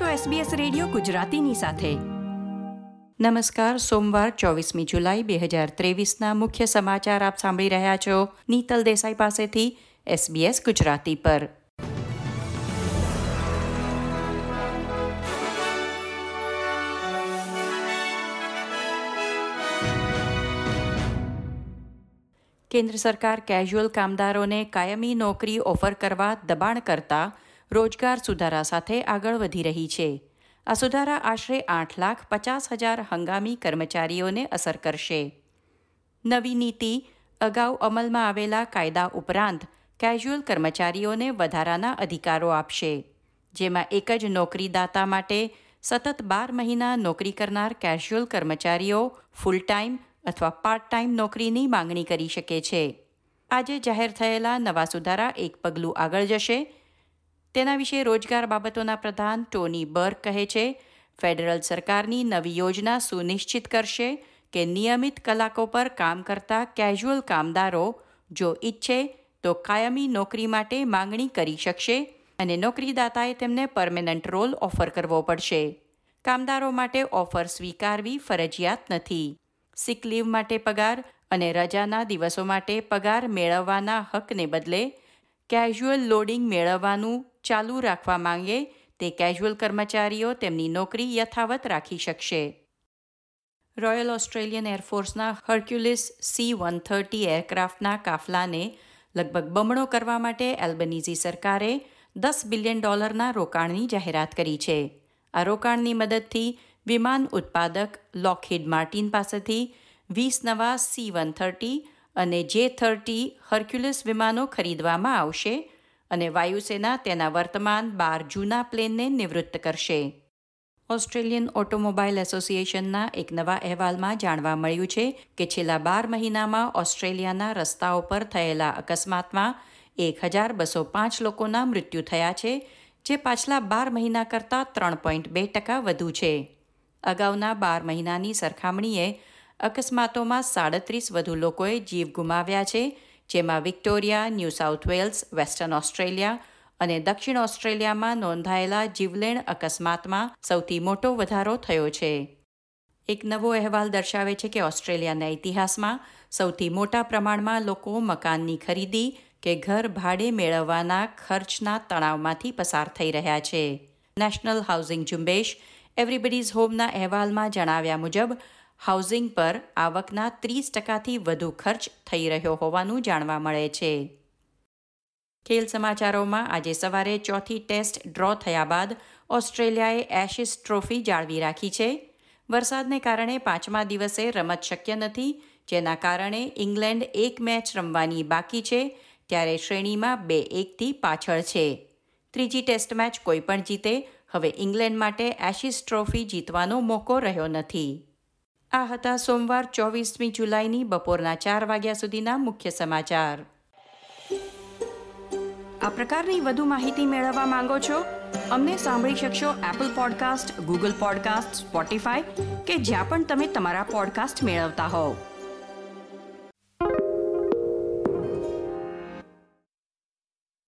છો SBS radio ગુજરાતીની સાથે. નમસ્કાર, સોમવાર ચોવીસમી જુલાઈ બે હજાર ત્રેવીસના મુખ્ય સમાચાર આપ સાંભળી રહ્યા છો. નીતલ દેસાઈ પાસેથી SBS ગુજરાતી પર. કેન્દ્ર સરકાર કેઝ્યુઅલ કામદારોને કાયમી નોકરી ઓફર કરવા દબાણ કરતા રોજગાર સુધારા સાથે આગળ વધી રહી છે. આ સુધારા આશરે આઠ લાખ પચાસ હજાર હંગામી કર્મચારીઓને અસર કરશે. નવી નીતિ અગાઉ અમલમાં આવેલા કાયદા ઉપરાંત કેઝ્યુઅલ કર્મચારીઓને વધારાના અધિકારો આપશે, જેમાં એક જ નોકરીદાતા માટે સતત બાર મહિના નોકરી કરનાર કેઝ્યુઅલ કર્મચારીઓ ફૂલ ટાઈમ અથવા પાર્ટ ટાઈમ નોકરીની માંગણી કરી શકે છે. આજે જાહેર થયેલા નવા સુધારા એક પગલું આગળ જશે તેના વિશે રોજગાર બાબતોના પ્રધાન ટોની બર્ક કહે છે, ફેડરલ સરકારની નવી યોજના સુનિશ્ચિત કરશે કે નિયમિત કલાકો પર કામ કરતા કેઝ્યુઅલ કામદારો જો ઈચ્છે તો કાયમી નોકરી માટે માંગણી કરી શકશે અને નોકરીદાતાએ તેમને પરમેનન્ટ રોલ ઓફર કરવો પડશે. કામદારો માટે ઓફર સ્વીકારવી ફરજિયાત નથી. સિક લીવ માટે પગાર અને રજાના દિવસો માટે પગાર મેળવવાના હકને બદલે કેઝ્યુઅલ લોડિંગ મેળવવાનું ચાલુ રાખવા માંગે, તે કેઝ્યુઅલ કર્મચારીઓ તેમની નોકરી યથાવત રાખી શકશે. રોયલ ઓસ્ટ્રેલિયન એરફોર્સના હર્ક્યુલિસ સી વન થર્ટી એરક્રાફ્ટના કાફલાને લગભગ બમણો કરવા માટે એલ્બનીઝી સરકારે દસ બિલિયન ડોલરના રોકાણની જાહેરાત કરી છે. આ રોકાણની મદદથી વિમાન ઉત્પાદક લોકહિડ માર્ટિન પાસેથી વીસ નવા સી વન થર્ટી અને જે થર્ટી હર્ક્યુલિસ વિમાનો ખરીદવામાં આવશે અને વાયુસેના તેના વર્તમાન બાર જૂના પ્લેનને નિવૃત્ત કરશે. ઓસ્ટ્રેલિયન ઓટોમોબાઈલ એસોસિએશનના એક નવા અહેવાલમાં જાણવા મળ્યું છે કે છેલ્લા બાર મહિનામાં ઓસ્ટ્રેલિયાના રસ્તાઓ પર થયેલા અકસ્માતમાં એક હજાર બસો પાંચ લોકોના મૃત્યુ થયા છે, જે પાછલા બાર મહિના કરતાં ત્રણ પોઈન્ટ બે ટકા વધુ છે. અગાઉના બાર મહિનાની સરખામણીએ અકસ્માતોમાં સાડત્રીસ વધુ લોકોએ જીવ ગુમાવ્યા છે, જેમાં Victoria, New South Wales, Western Australia અને દક્ષિણ ઓસ્ટ્રેલિયામાં નોંધાયેલા જીવલેણ અકસ્માતમાં સૌથી મોટો વધારો થયો છે. એક નવો અહેવાલ દર્શાવે છે કે ઓસ્ટ્રેલિયાના ઇતિહાસમાં સૌથી મોટા પ્રમાણમાં લોકો મકાનની ખરીદી કે ઘર ભાડે મેળવવાના ખર્ચના તણાવમાંથી પસાર થઈ રહ્યા છે. નેશનલ હાઉસિંગ ઝુંબેશ, એવરીબડીઝ હોમના અહેવાલમાં જણાવ્યા મુજબ હાઉસિંગ પર આવકના ત્રીસ ટકાથી વધુ ખર્ચ થઈ રહ્યો હોવાનું જાણવા મળે છે. ખેલ સમાચારોમાં આજે સવારે ચોથી ટેસ્ટ ડ્રો થયા બાદ ઓસ્ટ્રેલિયાએ એશિસ ટ્રોફી જાળવી રાખી છે. વરસાદને કારણે પાંચમા દિવસે રમત શક્ય નથી, જેના કારણે ઇંગ્લેન્ડ એક મેચ રમવાની બાકી છે, ત્યારે શ્રેણીમાં બે એકથી પાછળ છે. ત્રીજી ટેસ્ટ મેચ કોઈ પણ જીતે, હવે ઇંગ્લેન્ડ માટે એશિસ ટ્રોફી જીતવાનો મોકો રહ્યો નથી. આ હતા સોમવાર ચોવીસમી જુલાઈની બપોરના ચાર વાગ્યા સુધીના મુખ્ય સમાચાર. આ પ્રકારની વધુ માહિતી મેળવવા માંગો છો? અમને સાંભળી શકશો Apple podcast Google podcast Spotify કે જ્યાં પણ તમે તમારા પોડકાસ્ટ મેળવતા હોવ.